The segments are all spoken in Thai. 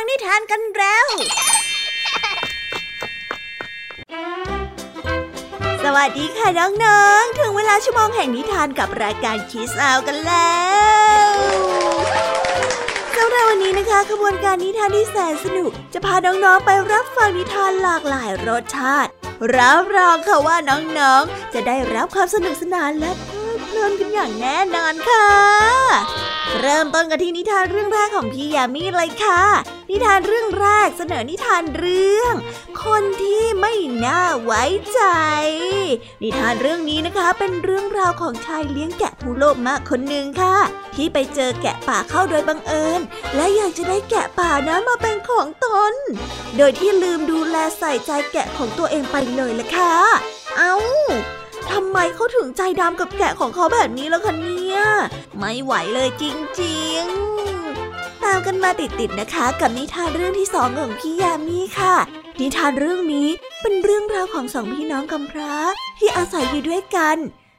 ฟังนิทานกันแล้ว สวัสดีค่ะน้องๆ ถึงเวลาชั่วโมงแห่งนิทานกับรายการคิสอาวกันแล้วสำหรับวันนี้นะคะขบวนการนิทานที่แสนสนุก จะพาน้องๆไปรับฟังนิทานหลากหลายรสชาติรับรองค่ะว่าน้องๆ จะได้รับความสนุกสนานและ เพลิดเพลินกันอย่างแน่นอนค่ะ เริ่มต้นกันที่นิทานเรื่องแรกของพี่ยามีเลยค่ะ นิทานเรื่องแรกเสนอนิทานเรื่อง คนที่ไม่น่าไว้ใจ นิทานเรื่องนี้นะคะ เป็นเรื่องราวของชายเลี้ยงแกะผู้โลภมากคนหนึ่งค่ะ ที่ไปเจอแกะป่าเข้าโดยบังเอิญ และอยากจะได้แกะป่านั้นมาเป็นของตน โดยที่ลืมดูแลใส่ใจแกะของตัวเองไปเลยละค่ะ เอา้า ทำไมเขาถึงใจดำกับแกะของเขาแบบนี้แล้วคะเนี่ย ไม่ไหวเลยจริงๆ ตามกันมาติดๆนะคะ กับนิทานเรื่องที่สองของพี่ยามีค่ะ นิทานเรื่องนี้เป็นเรื่องราวของสองพี่น้องกำพร้าที่อาศัยอยู่ด้วยกัน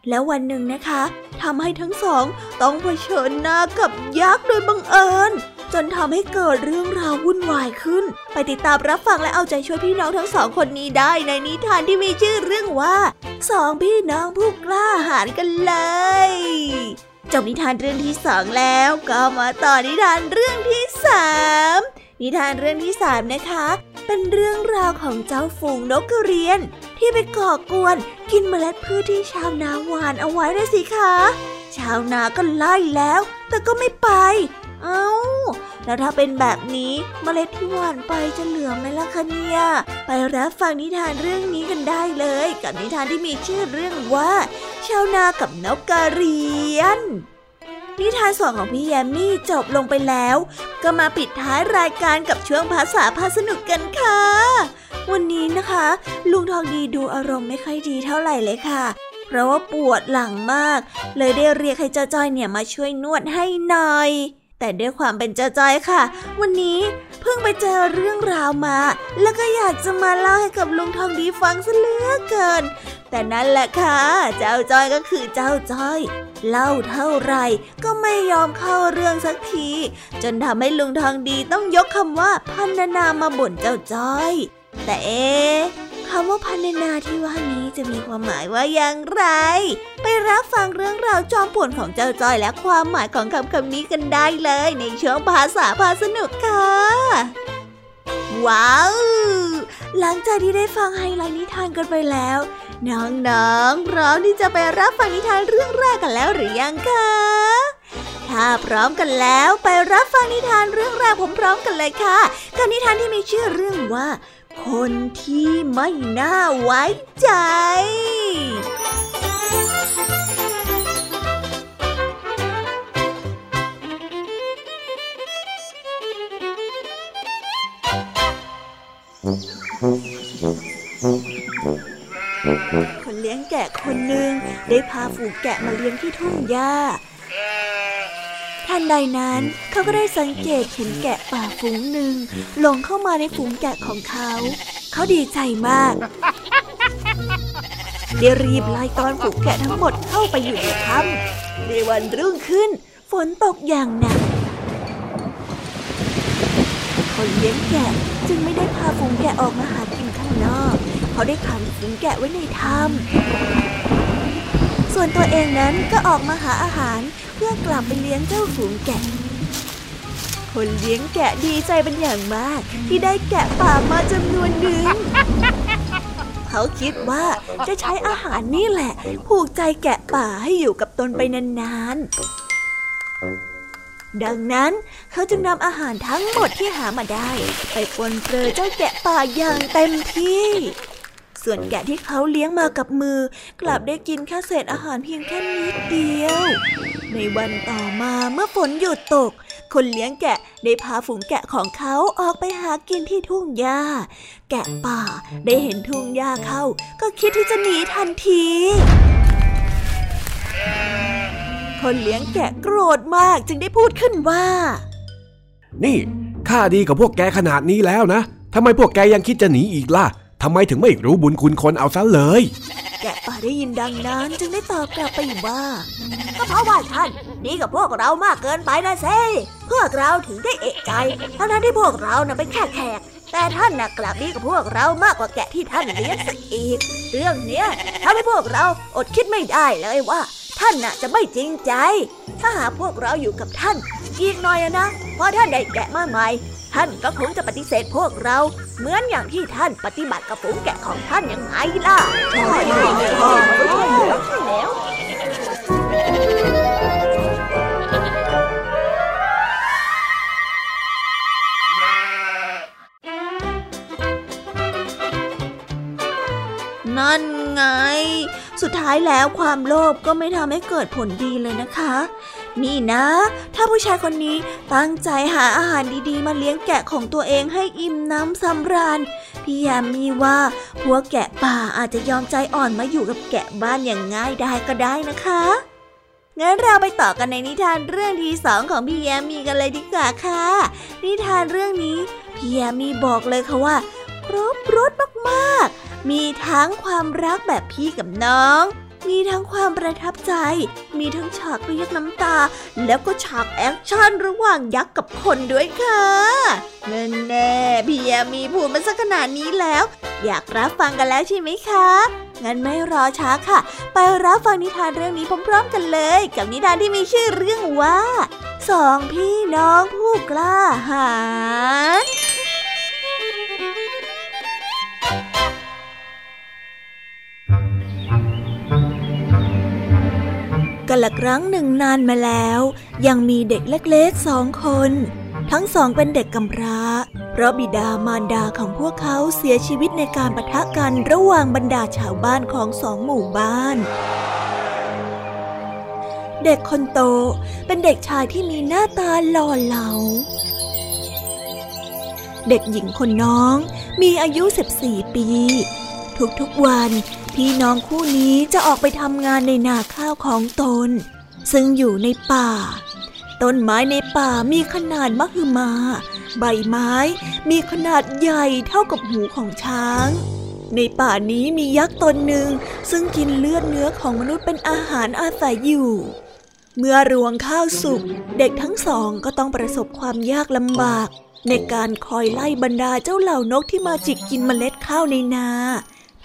แล้ววันหนึ่งนะคะทำให้ทั้งสองต้องเผชิญหน้ากับยักษ์โดยบังเอิญ จนทำให้เกิดเรื่องราววุ่นวายขึ้น ไปติดตามรับฟังและเอาใจช่วยพี่น้องทั้งสองคนนี้ได้ในนิทานที่มีชื่อเรื่องว่าสองพี่น้องผู้กล้าหาญกันเลยจบนิทานเรื่องที่สองแล้วก็มาต่อนิทานเรื่องที่สามนิทานเรื่องที่สามนะคะ เป็นเรื่องราวของเจ้าฝูงนกกระเรียน ที่ไปก่อกวน กินเมล็ดพืชที่ชาวนาหวานเอาไว้ได้สิคะ ชาวนาก็ไล่แล้ว แต่ก็ไม่ไป เอา้า แล้วถ้าเป็นแบบนี้เมล็ดที่หว่านไปจะเหลือไหมล่ะคะเนี่ย ไปรับฟังนิทานเรื่องนี้กันได้เลย กับนิทานที่มีชื่อเรื่องว่า ชาวนากับนกกระเรียนนิทานส่วนของพี่แยมมี่จบลงไปแล้ว ก็มาปิดท้ายรายการกับช่วงภาษาพาสนุกกันค่ะ วันนี้นะคะ ลุงทองดีดูอารมณ์ไม่ค่อยดีเท่าไหร่เลยค่ะ เพราะว่าปวดหลังมาก เลยได้เรียกให้เจ้าจ้อยเนี่ยมาช่วยนวดให้หน่อย แต่ด้วยความเป็นเจ้าจ้อยค่ะ วันนี้เพิ่งไปเจอเรื่องราวมา แล้วก็อยากจะมาเล่าให้กับลุงทองดีฟังซะเหลือเกิน แต่นั่นแหละค่ะ เจ้าจ้อยก็คือเจ้าจ้อย เล่าเท่าไรก็ไม่ยอมเข้าเรื่องสักที จนทำให้ลุงทองดีต้องยกคำว่าพันนามาบ่นเจ้าจ้อย แต่เอ๊ คำว่าพันนาที่ว่านี้จะมีความหมายว่าอย่างไร ไปรับฟังเรื่องราวจอมป่วนของเจ้าจ้อยและความหมายของคำคำนี้กันได้เลยในช่วงภาษาพาสนุกค่ะ ว้าว หลังจากที่ได้ฟังไฮไลท์นิทานกันไปแล้ว น้องๆพร้อมที่จะไปรับฟังนิทานเรื่องแรกกันแล้วหรือยังคะถ้าพร้อมกันแล้วไปรับฟังนิทานเรื่องแรกผมพร้อมกันเลยค่ะกับนิทานที่มีชื่อเรื่องว่า คนที่ไม่น่าไว้ใจคนเลี้ยงแกะคนหนึ่งได้พาฝูงแกะมาเลี้ยงที่ทุ่งหญ้า ทันใดนั้น เขาก็ได้สังเกตเห็นแกะป่าฝูงหนึ่งหลงเข้ามาในฝูงแกะของเขา เขาดีใจมากได้รีบไล่ต้อนฝูงแกะทั้งหมดเข้าไปอยู่ในถ้ำในวันรุ่งขึ้น ฝนตกอย่างหนักคนเลี้ยงแกะจึงไม่ได้พาฝูงแกะออกมาหากินข้างนอก เขาได้ขังฝูงแกะไว้ในถ้ำส่วนตัวเองนั้นก็ออกมาหาอาหารเพื่อกลับไปเลี้ยงเจ้าฝูงแกะ คนเลี้ยงแกะดีใจเป็นอย่างมาก ที่ได้แกะป่ามาจำนวนหนึ่ง เขาคิดว่าจะใช้อาหารนี่แหละ ผูกใจแกะป่าให้อยู่กับตนไปนานๆ ดังนั้นเขาจึงนำอาหารทั้งหมดที่หามาได้ ไปปนเปื้อเจ้าแกะป่าอย่างเต็มที่ ส่วนแกะที่เขาเลี้ยงมากับมือ กลับได้กินแค่เศษอาหารเพียงแค่นิดเดียว ในวันต่อมาเมื่อฝนหยุดตก คนเลี้ยงแกะได้พาฝูงแกะของเขาออกไปหากินที่ทุ่งหญ้า แกะป่าได้เห็นทุ่งหญ้าเข้า ก็คิดที่จะหนีทันทีคนเลี้ยงแกะโกรธมากจึงได้พูดขึ้นว่า นี่ข้าดีกับพวกแกขนาดนี้แล้วนะทำไมพวกแกยังคิดจะหนีอีกล่ะ ทำไมถึงไม่รู้บุญคุณคนเอาซะเลย แกะป่าได้ยินดังนั้นจึงได้ตอบกลับไปว่า ก็เพราะว่าท่านนี่กับพวกเรามากเกินไปนะเซ่พวกเราถึงได้เอะใจทั้งนั้นที่พวกเราน่ะเป็นแค่แขก แต่ท่านน่ะกลับดีกับพวกเรามากกว่าแกะที่ท่านเลี้ยงอีก เรื่องเนี้ยทำให้พวกเราอดคิดไม่ได้เลยว่า ท่านน่ะจะไม่จริงใจ ถ้าหาพวกเราอยู่กับท่าน อีกหน่อยนะพอท่านได้แกะมาใหม่ ท่านก็คงจะปฏิเสธพวกเรา เหมือนอย่างที่ท่านปฏิบัติกับฝูงแกะของท่านยังไงล่ะ แล้วความโลภก็ไม่ทำให้เกิดผลดีเลยนะคะ นี่นะ ถ้าผู้ชายคนนี้ตั้งใจหาอาหารดีๆ มาเลี้ยงแกะของตัวเองให้อิ่มน้ำสำราญ พี่ยามีว่าพวกแกะป่าอาจจะยอมใจอ่อนมาอยู่กับแกะบ้านอย่างง่ายได้ก็ได้นะคะงั้นเราไปต่อกันในนิทานเรื่องที่สองของพี่แยมมีกันเลยดีกว่าค่ะ นิทานเรื่องนี้พี่แยมมีบอกเลยค่ะว่า ครบรสมากๆ มีทั้งความรักแบบพี่กับน้อง มีทั้งความประทับใจ มีทั้งฉากเรียกน้ำตา แล้วก็ฉากแอคชั่นระหว่างยักษ์กับคนด้วยค่ะแน่แน่พี่แยมมีพูดมาสักขนาดนี้แล้ว อยากรับฟังกันแล้วใช่ไหมคะ งั้นไม่รอช้าค่ะ ไปรับฟังนิทานเรื่องนี้พร้อมๆกันเลย กับนิทานที่มีชื่อเรื่องว่าสองพี่น้องผู้กล้าหาญ กันละครั้งหนึ่งนานมาแล้ว ยังมีเด็กเล็กๆสองคน ทั้งสองเป็นเด็กกำพร้า เพราะบิดามารดาของพวกเขาเสียชีวิตในการปะทะกันระหว่างบรรดาชาวบ้านของสองหมู่บ้าน เด็กคนโตเป็นเด็กชายที่มีหน้าตาหล่อเหลา เด็กหญิงคนน้องมีอายุ 14 ปี ทุกๆวัน พี่น้องคู่นี้จะออกไปทำงานในนาข้าวของตน ซึ่งอยู่ในป่า ต้นไม้ในป่ามีขนาดมหึมา ใบไม้มีขนาดใหญ่เท่ากับหูของช้าง ในป่านี้มียักษ์ตนหนึ่ง ซึ่งกินเลือดเนื้อของมนุษย์เป็นอาหารอาศัยอยู่เมื่อรวงข้าวสุกเด็กทั้งสองก็ต้องประสบความยากลำบาก ในการคอยไล่บรรดาเจ้าเหล่านกที่มาจิกกินเมล็ดข้าวในนา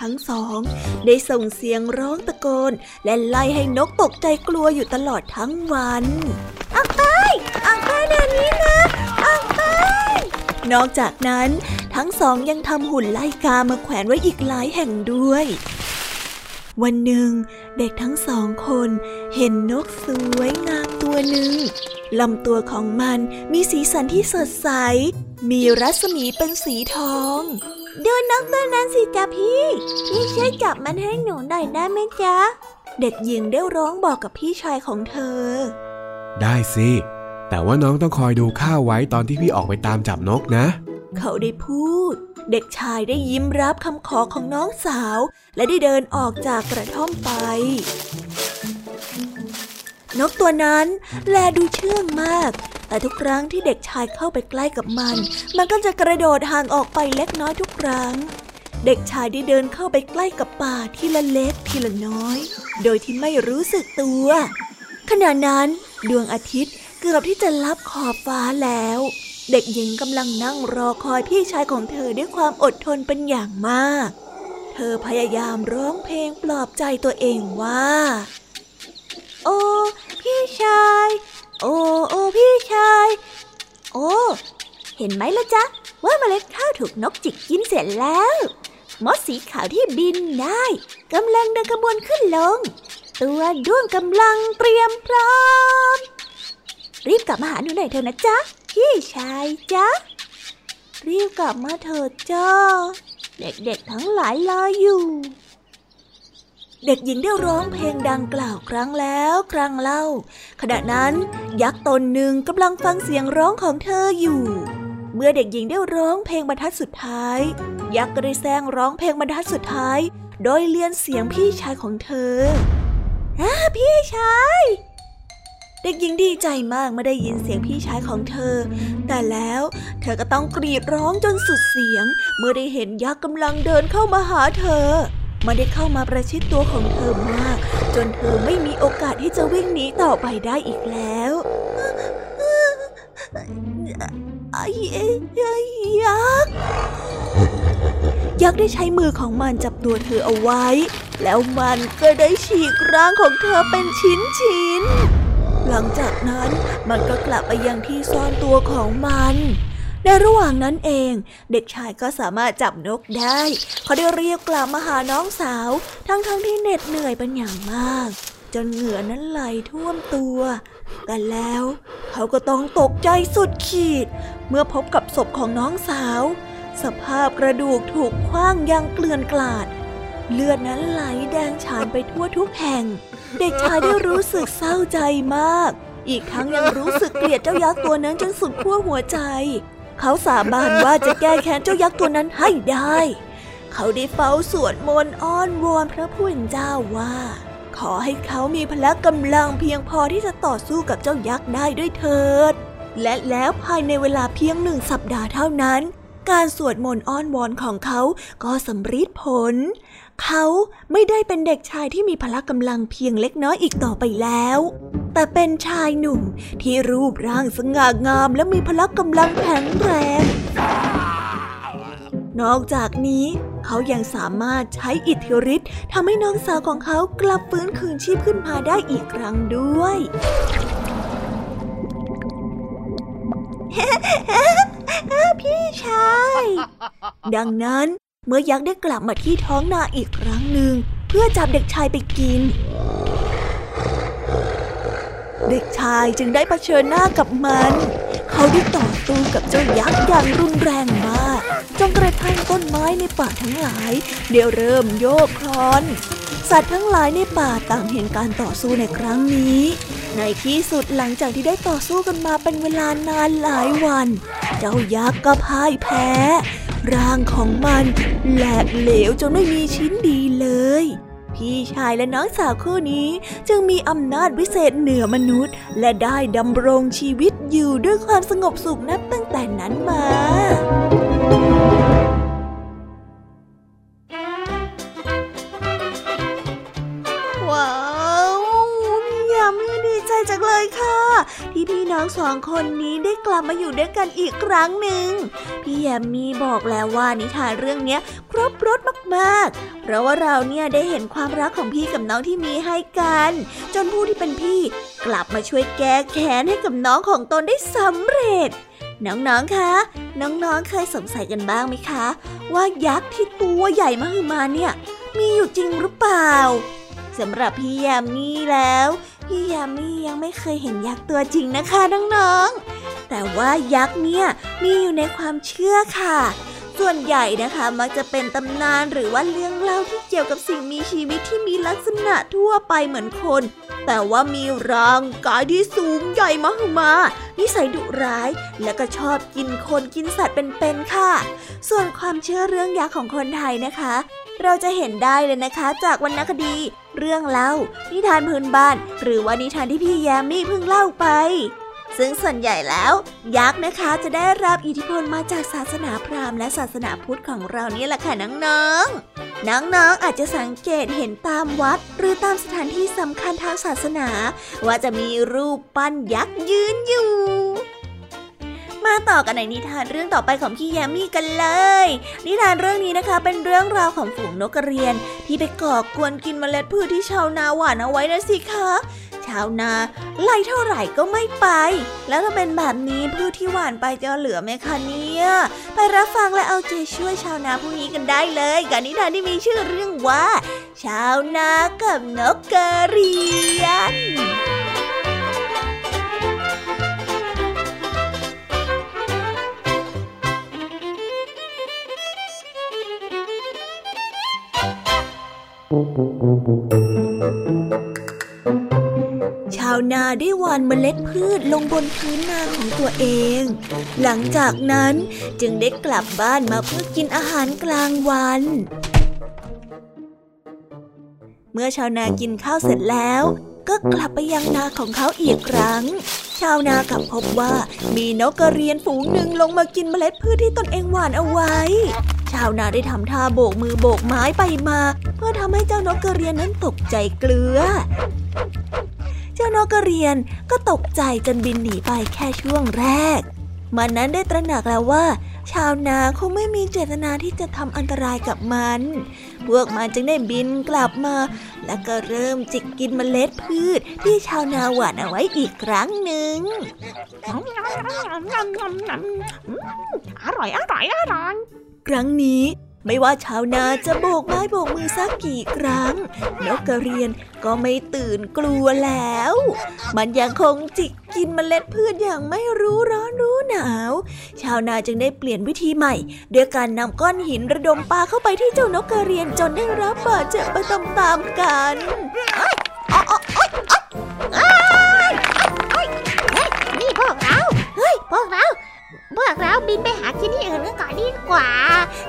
ทั้งสองได้ส่งเสียงร้องตะโกน และไล่ให้นกตกใจกลัวอยู่ตลอดทั้งวันออกไปออกไปเดี๋ยวนี้นะออกไปนอกจากนั้น ทั้งสองยังทำหุ่นไล่กามาแขวนไว้อีกหลายแห่งด้วย วันหนึ่ง เด็กทั้งสองคนเห็นนกสวยงามตัวหนึ่งลำตัวของมันมีสีสันที่สดใส มีรัศมีเป็นสีทอง ดูนกตัวนั้นสิจ๊ะพี่ พี่ช่วยจับมันให้หนูหน่อยได้ไหมจ๊ะ เด็กหญิงได้ร้องบอกกับพี่ชายของเธอ ได้สิ แต่ว่าน้องต้องคอยดูข้าวไว้ตอนที่พี่ออกไปตามจับนกนะ เขาได้พูด เด็กชายได้ยิ้มรับคำขอของน้องสาว และได้เดินออกจากกระท่อมไป นกตัวนั้นแลดูเชื่องมาก แต่ทุกครั้งที่เด็กชายเข้าไปใกล้กับมัน มันก็จะกระโดดห่างออกไปเล็กน้อยทุกครั้ง เด็กชายได้เดินเข้าไปใกล้กับป่าทีละเล็กทีละน้อย โดยที่ไม่รู้สึกตัว ขณะนั้นดวงอาทิตย์เกือบที่จะลับขอบฟ้าแล้ว เด็กหญิงกำลังนั่งรอคอยพี่ชายของเธอด้วยความอดทนเป็นอย่างมาก เธอพยายามร้องเพลงปลอบใจตัวเองว่า โอ้พี่ชาย โอ้โอ้พี่ชาย โอ้เห็นไหมละจ๊ะ ว่าเมล็ดข้าวถูกนกจิกกินเสร็จแล้วมดสีขาวที่บินได้กำลังเดินขบวนขึ้นลง ตัวด้วงกำลังเตรียมพร้อม รีบกลับมาหาหนูหน่อยเถอะนะจ๊ะ พี่ชายจ๊ะ รีบกลับมาเถิดจ้าเด็กๆทั้งหลายรออยู่ เด็กหญิงได้ร้องเพลงดังกล่าวครั้งแล้วครั้งเล่า ขณะนั้นยักษ์ตนหนึ่งกำลังฟังเสียงร้องของเธออยู่ เมื่อเด็กหญิงได้ร้องเพลงบรรทัดสุดท้าย ยักษ์ก็ได้แซงร้องเพลงบรรทัดสุดท้าย โดยเลียนเสียงพี่ชายของเธออาพี่ชาย เด็กหญิงดีใจมากเมื่อได้ยินเสียงพี่ชายของเธอ แต่แล้วเธอก็ต้องกรีดร้องจนสุดเสียง เมื่อได้เห็นยักษ์กำลังเดินเข้ามาหาเธอ มันได้เข้ามาประชิดตัวของเธอมาก จนเธอไม่มีโอกาสที่จะวิ่งหนีต่อไปได้อีกแล้วไอ้ยักษ์ยักษ์ได้ใช้มือของมันจับตัวเธอเอาไว้ แล้วมันก็ได้ฉีกร่างของเธอเป็นชิ้นชิ้นหลังจากนั้นมันก็กลับไปยังที่ซ่อนตัวของมัน ในระหว่างนั้นเอง เด็กชายก็สามารถจับนกได้ เขาได้เรียกกลับมาหาน้องสาว ทั้งๆทที่เหน็ดเหนื่อยเป็นอย่างมาก จนเหงื่อนั้นไหลท่วมตัว แต่แล้ว เขาก็ต้องตกใจสุดขีด เมื่อพบกับศพของน้องสาว สภาพกระดูกถูกคว้างยังเกลื่อนกลาด เลือดนั้นไหลแดงฉานไปทั่วทุกแห่ง เด็กชายได้รู้สึกเศร้าใจมากอีกทั้งยังรู้สึกเกลียดเจ้ายักษ์ตัวนั้นจนสุดขั้วหัวใจ เขาสาบานว่าจะแก้แค้นเจ้ายักษ์ตัวนั้นให้ได้ เขาได้เฝ้าสวดมนต์อ้อนวอนพระผู้เป็นเจ้าว่า ขอให้เขามีพละกำลังเพียงพอที่จะต่อสู้กับเจ้ายักษ์ได้ด้วยเถิด และแล้วภายในเวลาเพียงหนึ่งสัปดาห์เท่านั้น การสวดมนต์อ้อนวอนของเขาก็สำฤทธิ์ผล เขาไม่ได้เป็นเด็กชายที่มีพละกำลังเพียงเล็กน้อยอีกต่อไปแล้ว แต่เป็นชายหนุ่มที่รูปร่างสง่างามและมีพละกำลังแข็งแรง นอกจากนี้เขายังสามารถใช้อิทธิฤทธิ์ทำให้น้องสาวของเขากลับฟื้นคืนชีพขึ้นมาได้อีกครั้งด้วยพี่ชาย ดังนั้น เมื่อยักษ์ได้กลับมาที่ท้องนาอีกครั้งหนึ่ง เพื่อจับเด็กชายไปกิน เด็กชายจึงได้เผชิญหน้ากับมัน เขาได้ต่อสู้กับเจ้ายักษ์อย่างรุนแรงมากจนกระทั่งต้นไม้ในป่าทั้งหลายเดี๋ยวเริ่มโยกคลอน สัตว์ทั้งหลายในป่าต่างเห็นการต่อสู้ในครั้งนี้ ในที่สุดหลังจากที่ได้ต่อสู้กันมาเป็นเวลานานหลายวัน เจ้ายักษ์ก็พ่ายแพ้ ร่างของมันแหลกเหลวจนไม่มีชิ้นดีเลย พี่ชายและน้องสาวคู่นี้จึงมีอำนาจวิเศษเหนือมนุษย์ และได้ดำรงชีวิตอยู่ด้วยความสงบสุขนับตั้ง ทั้งสองคนนี้ได้กลับมาอยู่ด้วยกันอีกครั้งหนึ่งพี่แยมมี่บอกแล้วว่านิทานเรื่องนี้ครบรสมากๆ เพราะว่าเราเนี่ยได้เห็นความรักของพี่กับน้องที่มีให้กัน จนผู้ที่เป็นพี่กลับมาช่วยแก้แค้นให้กับน้องของตนได้สำเร็จ น้องๆ คะ น้องๆ เคยสงสัยกันบ้างไหมคะ ว่ายักษ์ที่ตัวใหญ่มหึมาเนี่ย มีอยู่จริงหรือเปล่าสำหรับพี่แยมมี่แล้ว พี่ยมมี่ยังไม่เคยเห็นยักษ์ตัวจริงนะคะน้องๆ แต่ว่ายักษ์เนี่ยมีอยู่ในความเชื่อค่ะ ส่วนใหญ่นะคะมักจะเป็นตำนานหรือว่าเรื่องเล่าที่เกี่ยวกับสิ่งมีชีวิตที่มีลักษณะทั่วไปเหมือนคน แต่ว่ามีร่างกายที่สูงใหญ่มากมา นิสัยดุร้าย และก็ชอบกินคนกินสัตว์เป็นๆค่ะ ส่วนความเชื่อเรื่องยักษ์ของคนไทยนะคะ เราจะเห็นได้เลยนะคะจากวรรณคดี เรื่องเล่า นิทานพื้นบ้าน หรือว่านิทานที่พี่แยมมี่เพิ่งเล่าไป ซึ่งส่วนใหญ่แล้ว ยักษ์นะคะจะได้รับอิทธิพลมาจากศาสนาพราหมณ์และศาสนาพุทธของเรานี่แหละค่ะน้องๆน้องๆอาจจะสังเกตเห็นตามวัด หรือตามสถานที่สำคัญทางศาสนา ว่าจะมีรูปปั้นยักษ์ยืนอยู่ มาต่อกันในนิทานเรื่องต่อไปของพี่แยมมี่กันเลย นิทานเรื่องนี้นะคะเป็นเรื่องราวของฝูงนกกระเรียน ที่ไปก่อกวนกินเมล็ดพืชที่ชาวนาหว่านเอาไว้นะสิคะชาวนาไล่เท่าไหร่ก็ไม่ไป แล้วถ้าเป็นแบบนี้พืชที่หว่านไปจะเหลือไหมคะเนี่ยไปรับฟังและเอาใจช่วยชาวนาผู้นี้กันได้เลยกับนิทานที่มีชื่อเรื่องว่า ชาวนากับนกกระเรียน ชาวนาได้หว่านเมล็ดพืชลงบนพื้นนาของตัวเอง หลังจากนั้นจึงได้กลับบ้านมาเพื่อกินอาหารกลางวัน เมื่อชาวนากินข้าวเสร็จแล้วก็กลับไปยังนาของเขาอีกครั้ง ชาวนากลับพบว่ามีนกกระเรียนฝูงหนึ่งลงมากินเมล็ดพืชที่ตนเองหว่านเอาไว้ ชาวนาได้ทำท่าโบกมือโบกไม้ไปมา เพื่อทำให้เจ้านกกระเรียนนั้นตกใจเกลือ เจ้านกกระเรียนก็ตกใจจนบินหนีไปแค่ช่วงแรก มันนั้นได้ตระหนักแล้วว่า ชาวนาคงไม่มีเจตนาที่จะทำอันตรายกับมัน พวกมันจึงได้บินกลับมา และก็เริ่มจิกกินเมล็ดพืชที่ชาวนาหว่านเอาไว้อีกครั้งหนึ่งอร่อยอร่อยอร่อย ครั้งนี้ไม่ว่าชาวนาจะโบกไม้โบกมือสักกี่ครั้ง นกกระเรียนก็ไม่ตื่นกลัวแล้ว มันยังคงจิกกินเมล็ดพืชอย่างไม่รู้ร้อนรู้หนาว ชาวนาจึงได้เปลี่ยนวิธีใหม่ด้วยการนำก้อนหินระดมปาเข้าไปที่เจ้านกกระเรียนจนได้รับบาดเจ็บไปตามๆกันนี่ พวกเราบินไปหาที่นที่อื่นกันก่อนดีกว่า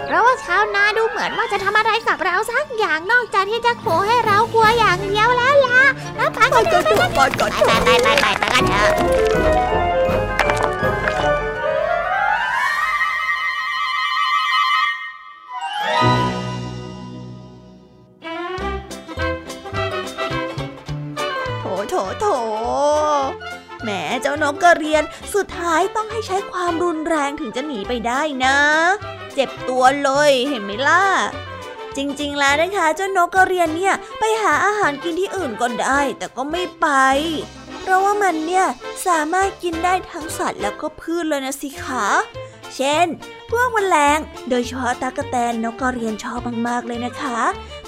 เพราะว่าชาวนาดูเหมือนว่าจะทำอะไรกับเราสักอย่างนอกจากที่จะโขู่ให้เรากลัวอย่างเดียวแล้วล่ะไปกันเถอะไปกันเถอะไปไปไปไปกันเถอะ เจ้านกกระเรียน สุดท้ายต้องให้ใช้ความรุนแรงถึงจะหนีไปได้นะ เจ็บตัวเลยเห็นไหมล่ะจริงๆ แล้วนะคะเจ้านกกระเรียนเนี่ย ไปหาอาหารกินที่อื่นก็ได้ แต่ก็ไม่ไป เพราะว่ามันเนี่ย สามารถกินได้ทั้งสัตว์แล้วก็พืชเลยนะสิคะ เช่น พวกแมลงโดยเฉพาะตากแตนนกกระเรียนชอบมากๆเลยนะคะ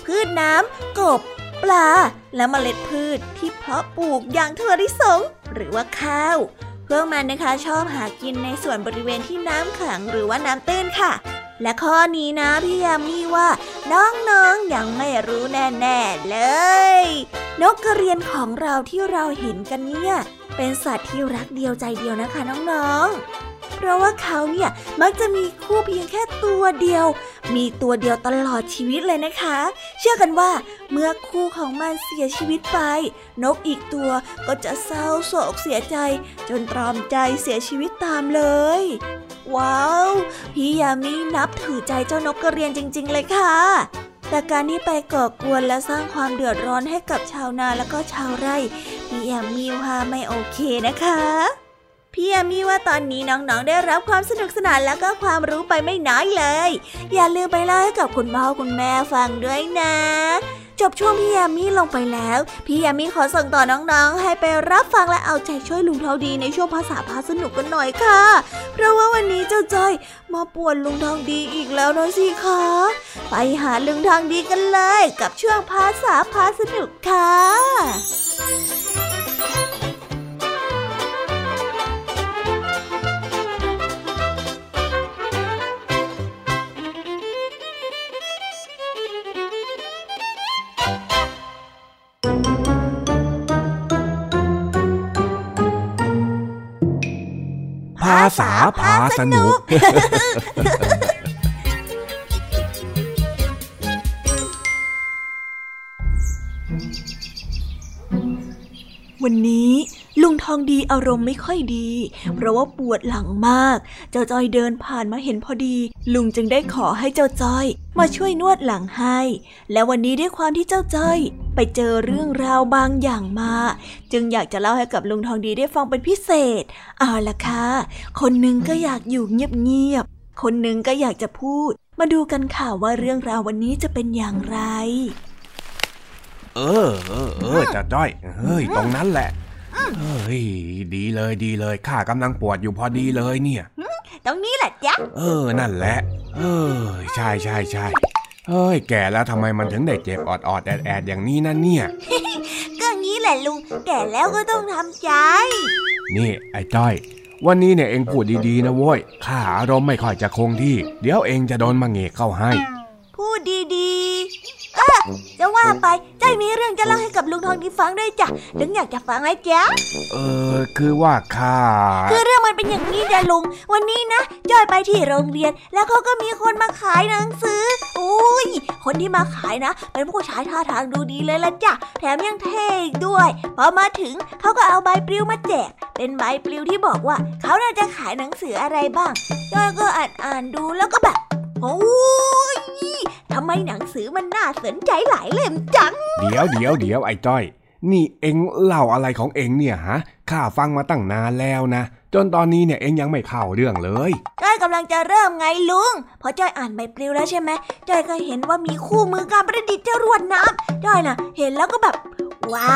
พืชน้ำกบ ปลา และเมล็ดพืชที่เพาะปลูกอย่างถั่วลิสง หรือว่าข้าว พวกมันนะคะชอบหากินในส่วนบริเวณที่น้ำขังหรือว่าน้ำตื้นค่ะ และข้อนี้นะพี่ยามีว่าน้องๆยังไม่รู้แน่ๆเลย นกกระเรียนของเราที่เราเห็นกันเนี่ย เป็นสัตว์ที่รักเดียวใจเดียวนะคะน้องๆ เพราะว่าเขาเนี่ยมักจะมีคู่เพียงแค่ตัวเดียว มีตัวเดียวตลอดชีวิตเลยนะคะ เชื่อกันว่าเมื่อคู่ของมันเสียชีวิตไป นกอีกตัวก็จะเศร้าโศกเสียใจ จนตรอมใจเสียชีวิตตามเลย ว้าวพี่ยามีนับถือใจเจ้านกกระเรียนจริง ๆ เลยค่ะแต่การที่ไปก่อกวนและสร้างความเดือดร้อนให้กับชาวนาและก็ชาวไร่พี่ยามีว่าไม่โอเคนะคะ พี่แอมี่ว่าตอนนี้น้องๆ ได้รับความสนุกสนานและก็ความรู้ไปไม่น้อยเลย อย่าลืมไปเล่าให้กับคุณพ่อคุณแม่ฟังด้วยนะ จบช่วงพี่ยามีลงไปแล้ว พี่ยามีขอส่งต่อน้องๆ ให้ไปรับฟังและเอาใจช่วยลุงทองดีในช่วงภาษาพาสนุกกันหน่อยค่ะ เพราะว่าวันนี้เจ้าจ้อยมาป่วนลุงทองดีอีกแล้วนะสิคะไปหาลุงทองดีกันเลย กับช่วงภาษาพาสนุกค่ะาษาพาสนุก วันนี้ องดีอารมณ์ไม่ค่อยดี เพราะว่าปวดหลังมาก เจ้าจ้อยเดินผ่านมาเห็นพอดี ลุงจึงได้ขอให้เจ้าจ้อย มาช่วยนวดหลังให้ และวันนี้ด้วยความที่เจ้าจ้อย ไปเจอเรื่องราวบางอย่างมา จึงอยากจะเล่าให้กับลุงทองดีได้ฟังเป็นพิเศษ เอาละค่ะ คนหนึ่งก็อยากอยู่เงียบๆ คนหนึ่งก็อยากจะพูด มาดูกันค่ะว่าเรื่องราววันนี้จะเป็นอย่างไร เออเออเออจะจ้อยเฮ้ยตรงนั้นแหละ เฮ้ยดีเลยดีเลยข้ากำลังปวดอยู่พอดีเลยเนี่ย ตรงนี้แหละจ๊ะ เออนั่นแหละ เออใช่ใช่ใช่เฮ้ยแก่แล้วทำไมมันถึงได้เจ็บออดออดแอดแอดอย่างนี้นั่นเนี่ย ก็งี้แหละลุงแก่แล้วก็ต้องทำใจ นี่ไอ้จ้อย วันนี้เนี่ยเองพูดดีๆนะโว้ยข้าอารมณ์ไม่ค่อยจะคงที่ เดี๋ยวเองจะโดนมาเงกเข้าให้ พูดดี เออจะว่าไปใจมีเรื่องจะเล่าให้กับลุงทองดีฟังด้วยจ้ะถึงอยากจะฟังไหมจ๊ะเออคือว่าข้าคือเรื่องมันเป็นอย่างนี้จ้ะลุง วันนี้นะจอยไปที่โรงเรียน แล้วเขาก็มีคนมาขายหนังสืออุ้ยคนที่มาขายนะ เป็นผู้ชายท่าทางดูดีเลยละจ้ะแถมยังเท่ด้วยพอมาถึงเขาก็เอาใบปลิวมาแจก เป็นใบปลิวที่บอกว่าเขาน่าจะขายหนังสืออะไรบ้างจอยก็อ่านอ่านดูแล้วก็แบบโอ้ ทำไมหนังสือมันน่าสนใจหลายเล่มจัง เดี๋ยวเดี๋ยวเดี๋ยวไอ้จ้อย นี่เอ็งเล่าอะไรของเอ็งเนี่ยฮะ ข้าฟังมาตั้งนานแล้วนะ จนตอนนี้เนี่ยเอ็งยังไม่เข้าเรื่องเลย จ้อยกำลังจะเริ่มไงลุง พอจ้อยอ่านใบปลิวแล้วใช่ไหมจ้อยก็เห็นว่ามีคู่มือการประดิษฐ์จรวดน้ำจ้อยน่ะ เห็นแล้วก็แบบ ว้า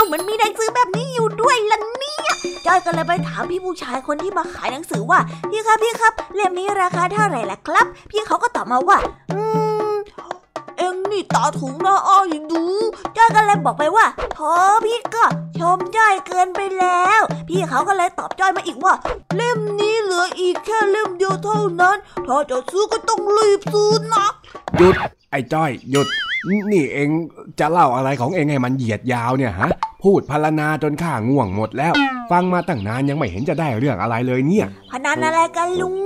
ว มันมีหนังสือแบบนี้อยู่ด้วยล่ะเนี่ยจ้อยก็เลยไปถามพี่ผู้ชายคนที่มาขายหนังสือว่า พี่ครับพี่ครับ เล่มนี้ราคาเท่าไหร่ล่ะครับ พี่เขาก็ตอบมาว่า อืม เอ็งนี่ตาถุงนะอ้อยดู จ้อยก็เลยบอกไปว่าโธ่พี่ก็ชมจ้อยเกินไปแล้ว พี่เขาก็เลยตอบจ้อยมาอีกว่า เล่มนี้เหลืออีกแค่เล่มเดียวเท่านั้น ถ้าจะซื้อก็ต้องรีบซื้อนะหยุดไอ้จ้อยหยุด นี่เอ็งจะเล่าอะไรของเอ็งให้มันเหยียดยาวเนี่ยฮะ พูดพรรณนาจนข้าง่วงหมดแล้ว ฟังมาตั้งนานยังไม่เห็นจะได้เรื่องอะไรเลยเนี่ยพนันอะไรกันลุง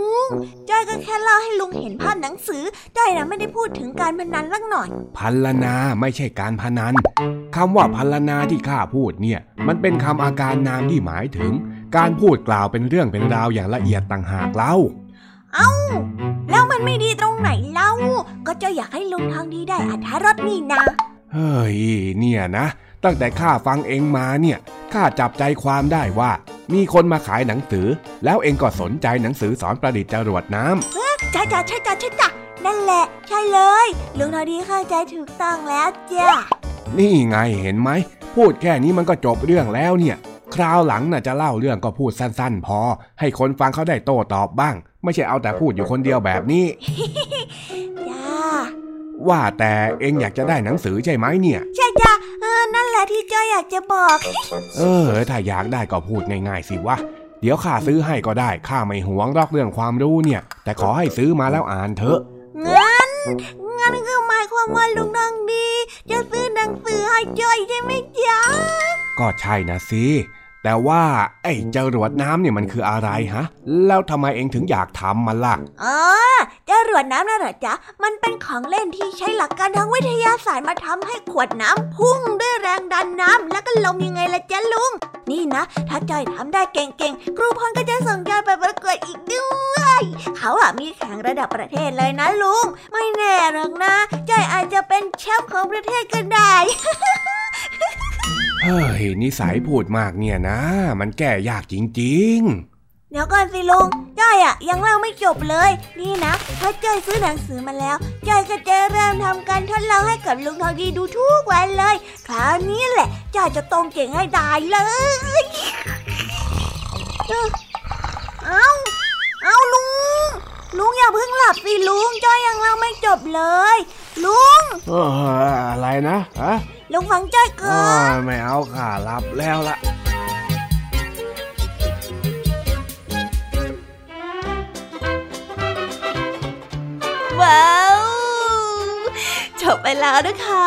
จ้อยก็แค่เล่าให้ลุงเห็นภาพหนังสือจ้อยนะไม่ได้พูดถึงการพนันสักหน่อยพัลนาไม่ใช่การพนันคำว่าพัลนาที่ข้าพูดเนี่ย มันเป็นคำอาการนามที่หมายถึง การพูดกล่าวเป็นเรื่องเป็นราวอย่างละเอียดต่างหากเล่า เอ้า แล้วมันไม่ดีตรงไหนเล่า ก็จ้อยอยากให้ลุงทางดีได้อัธรสนี่นะ เฮ้ย เนี่ยนะ ตั้งแต่ข้าฟังเองมาเนี่ยข้าจับใจความได้ว่า มีคนมาขายหนังสือ แล้วเองก็สนใจหนังสือสอนประดิษฐ์จรวดน้ำจ้าจ้าใช่จ้าใช่จ้านั่นแหละ ใช่เลย ลุงทางดีเข้าใจถูกต้องแล้วจ้านี่ไงเห็นไหม พูดแค่นี้มันก็จบเรื่องแล้วเนี่ย คราวหลังน่ะจะเล่าเรื่องก็พูดสั้น ๆ พอ ให้คนฟังเขาได้โต้ตอบบ้าง ไม่ใช่เอาแต่พูดอยู่คนเดียวแบบนี้จ้าว่าแต่เองอยากจะได้หนังสือใช่ไหมเนี่ย ใช่จ้าเออนั่นแหละที่จ้อยอยากจะบอก เออ ถ้าอยากได้ก็พูดง่ายๆสิวะเดี๋ยวข้าซื้อให้ก็ได้ข้าไม่หวงรอกเรื่องความรู้เนี่ย แต่ขอให้ซื้อมาแล้วอ่านเถอะงั้นงั้นคือหมายความว่าลุงทางดี จะซื้อหนังสือให้จ้อยใช่ไหมจ๊ะก็ใช่นะสิ แต่ว่าไอ้จรวดน้ำเนี่ยมันคืออะไรฮะ แล้วทำไมเองถึงอยากทำมันล่ะอ๋อจรวดน้ำน่ะเหรอจ๊ะ มันเป็นของเล่นที่ใช้หลักการทางวิทยาศาสตร์มาทำให้ขวดน้ำพุ่งด้วยแรงดันน้ำแล้วก็ลมยังไงล่ะจ๊ะลุง นี่นะ ถ้าจอยทำได้เก่งๆ ครูพรก็จะส่งจอยไปประกวดอีกด้วย เขาอะมีแข่งระดับประเทศเลยนะลุง ไม่แน่หรอกนะจอยอาจจะเป็นแชมป์ของประเทศก็ได้ ฮ้ยนิสัยพูดมากเนี่ยนะ มันแก้ยากจริงเดี๋ยวก่อนสิลุงจ้อยอะยังเล่าไม่จบเลย นี่นะถ้าจ้อยซื้อหนังสือมาแล้วจ้อยก็จะเริ่มทำการทดลองให้กับลุงทองดีดูทุกวันเลย คราวนี้แหละจ้อยจะต้องเก่งให้ได้เลย เอ้า ลุงอย่าเพิ่งหลับสิลุงจ้อยยังเล่าไม่จบเลย ลุงๆเอออะไรนะฮะลุงฟังจ้อยอ๋ก่ออนไม่เอาข้ารับแล้วละว้าวจบไปแล้วนะคะ